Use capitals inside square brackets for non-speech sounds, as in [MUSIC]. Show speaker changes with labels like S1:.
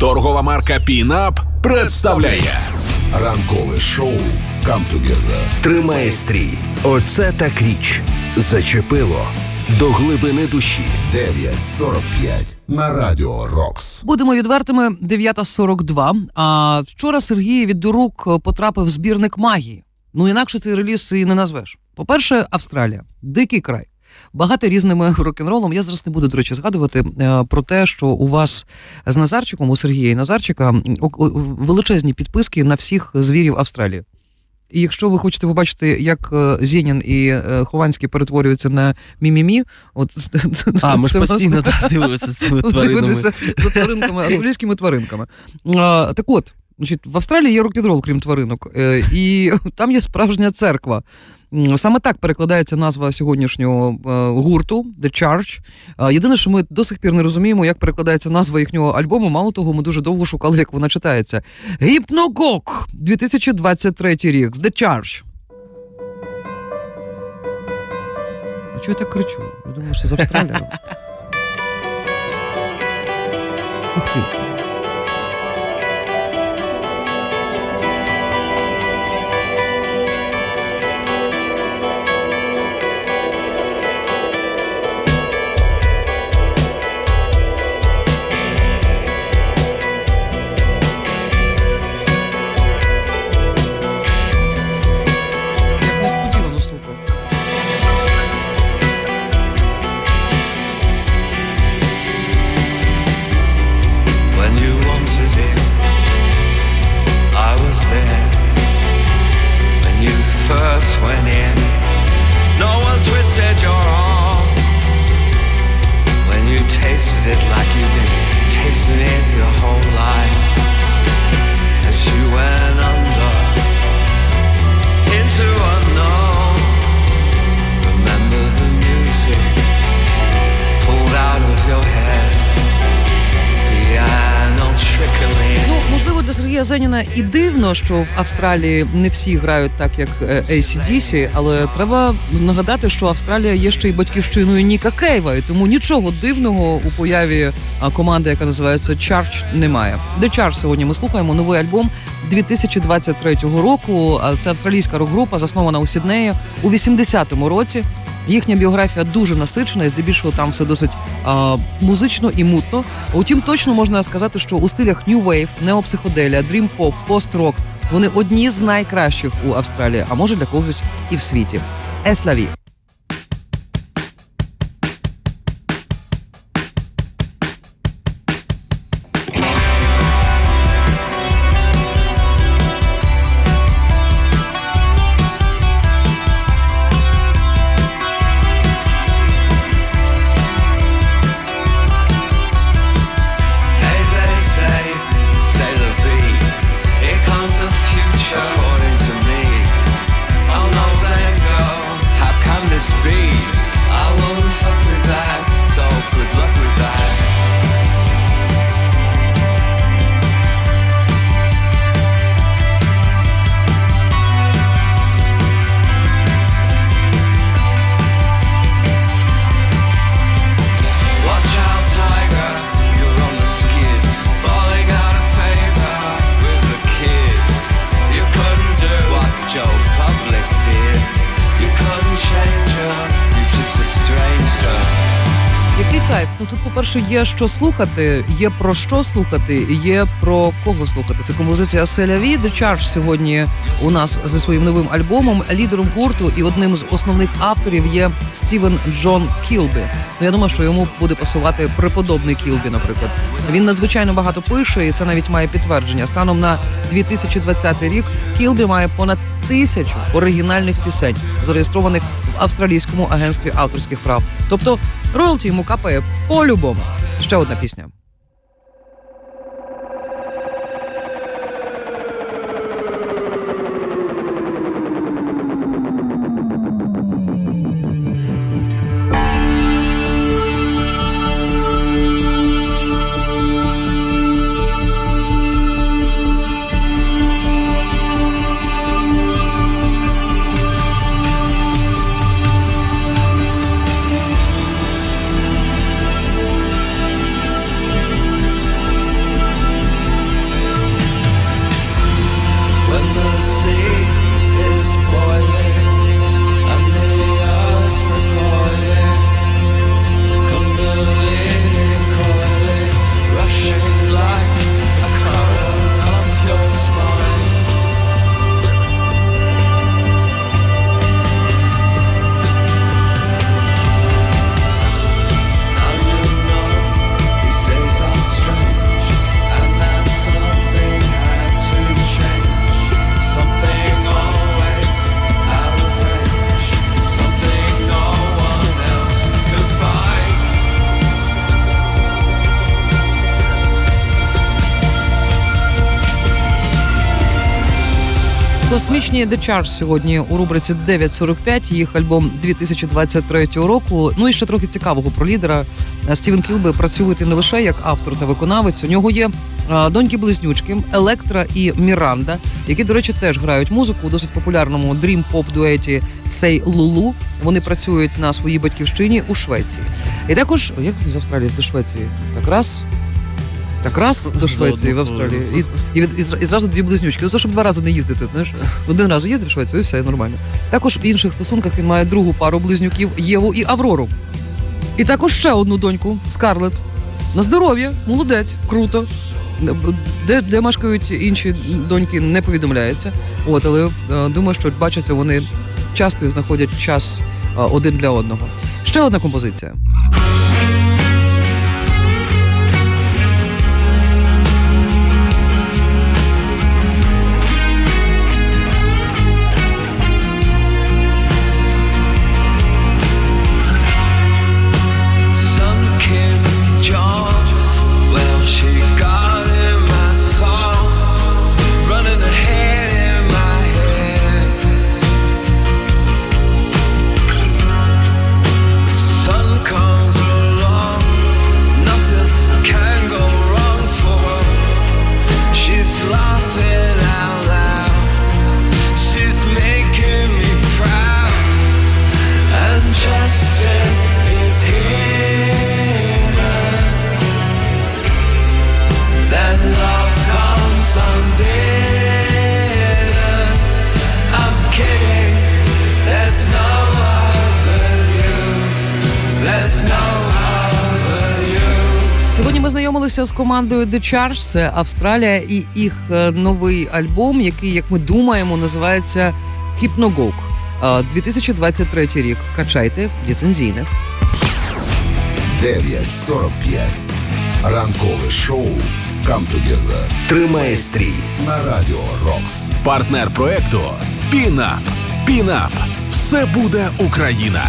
S1: Торгова марка Пінап представляє
S2: ранкове шоу «Камтугеза».
S3: Тримає стрій. Оце так річ. Зачепило до глибини душі.
S2: 9.45 на радіо Рокс.
S4: Будемо відвертими 9.42. А вчора Сергій від рук потрапив в збірник магії. Ну інакше цей реліз і не назвеш. По-перше, Австралія, дикий край. Багато різними рок-н-ролом. Я зараз не буду, до речі, згадувати е, про те, що у вас з Назарчиком, у Сергія і Назарчика, величезні підписки на всіх звірів Австралії. І якщо ви хочете побачити, як е, Зєнін і е, Хованський перетворюються на мімімі, от [LAUGHS]
S5: А, ми ж постійно [LAUGHS] так дивилися з цими тваринами.
S4: дивитися за тваринками, австралійськими тваринками. Так от, значить, в Австралії є рок-н-рол, крім тваринок, і [LAUGHS] там є справжня церква. Саме так перекладається назва сьогоднішнього е, гурту The Charge. Єдине, що ми до сих пір не розуміємо, як перекладається назва їхнього альбому. Мало того, ми дуже довго шукали, як вона читається. Гіпногок 2023 рік. The Charge. А чого я так кричу? Я думаю, що з Австралії. [LAUGHS] Ух ти. Зеніна і дивно, що в Австралії не всі грають так, як е, ACDC, але треба нагадати, що Австралія є ще й батьківщиною Ніка Кейва, і тому нічого дивного у появі команди, яка називається Charge, немає. The Charge сьогодні ми слухаємо новий альбом 2023 року. Це австралійська рок-група, заснована у Сіднеї у 80-му році. Їхня біографія дуже насичена, і здебільшого там все досить а, музично і мутно. Утім, точно можна сказати, що у стилях New Wave, неопсиходелія, Pop, пост-рок вони одні з найкращих у Австралії, а може для когось і в світі. Еславі. Кайф? Ну тут, по-перше, є що слухати, є про що слухати, є про кого слухати. Це композиція Селяві. Charge сьогодні у нас зі своїм новим альбомом. Лідером гурту і одним з основних авторів є Стівен Джон Кілбі. Ну я думаю, що йому буде пасувати преподобний Кілбі, наприклад. Він надзвичайно багато пише, і це навіть має підтвердження. Станом на 2020 рік Кілбі має понад тисячу оригінальних пісень, зареєстрованих в австралійському агентстві авторських прав. Тобто роялті йому капає по-любому. Ще одна пісня. Космічні Charge сьогодні у рубриці 9.45, їх альбом 2023 року. Ну і ще трохи цікавого про лідера. Стівен Кілби працює не лише як автор та виконавець. У нього є е, доньки близнючки Електра і Міранда, які, до речі, теж грають музику у досить популярному дрім поп дуеті Сей Лулу. Вони працюють на своїй батьківщині у Швеції. І також як з Австралії до Швеції? Так раз. Так раз до Швеції в Австралії. І, і, і, і зразу дві близнючки. Ну, це щоб два рази не їздити. Знаєш, один раз їздив в Швецію, і все нормально. Також в інших стосунках він має другу пару близнюків Єву і Аврору. І також ще одну доньку Скарлет. На здоров'я, молодець, круто. Де, де мешкають інші доньки, не повідомляється. От, але е, думаю, що бачаться вони часто і знаходять час е, один для одного. Ще одна композиція. Сьогодні з командою The Charge, це Австралія, і їх е, новий альбом, який, як ми думаємо, називається. Е, 2023 рік. Качайте ліцензійне.
S2: 9.45. Ранкове шоу «Come
S3: Тримає стрій.
S2: на Радіо Рокс.
S1: Партнер проекту Пінап. Пінап. Все буде Україна.